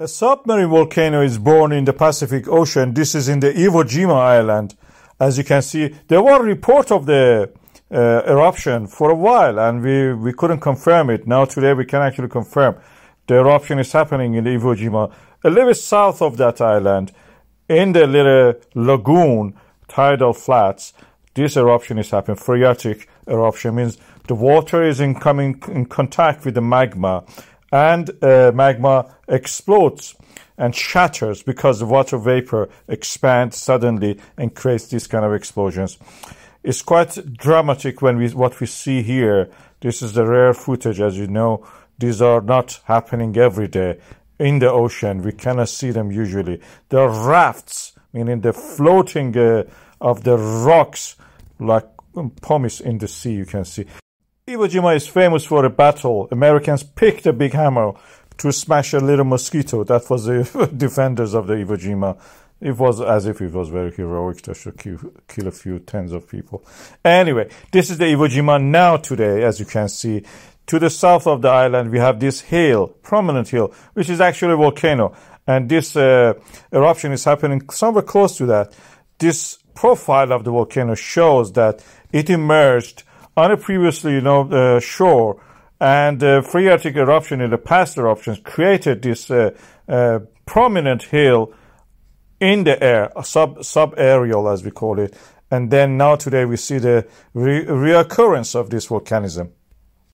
A submarine volcano is born in the Pacific Ocean. This is in the Iwo Jima Island. As you can see, there were reports of the uh, eruption for a while and we, we couldn't confirm it. Now today we can actually confirm the eruption is happening in Iwo Jima, a little south of that island, in the little lagoon, tidal flats. This eruption is happening. Phreatic eruption means the water is in coming in contact with the magma and uh, magma explodes and shatters because the water vapor expands suddenly and creates these kind of explosions. It's quite dramatic when we what we see here. This is the rare footage, as you know. These are not happening every day in the ocean. We cannot see them usually. The rafts, meaning the floating uh, of the rocks like pumice in the sea. You can see. Iwo Jima is famous for a battle. Americans picked a big hammer to smash a little mosquito. That was the defenders of the Iwo Jima. It was as if it was very heroic to kill, kill a few tens of people. Anyway, this is the Iwo Jima now today, as you can see. To the south of the island, we have this hill, prominent hill, which is actually a volcano. And this uh, eruption is happening somewhere close to that. This profile of the volcano shows that it emerged on a previously, you know, uh, shore, and uh, phreatic eruption in the past eruptions created this uh, uh, prominent hill in the air, sub subaerial as we call it, and then now today we see the re- reoccurrence of this volcanism.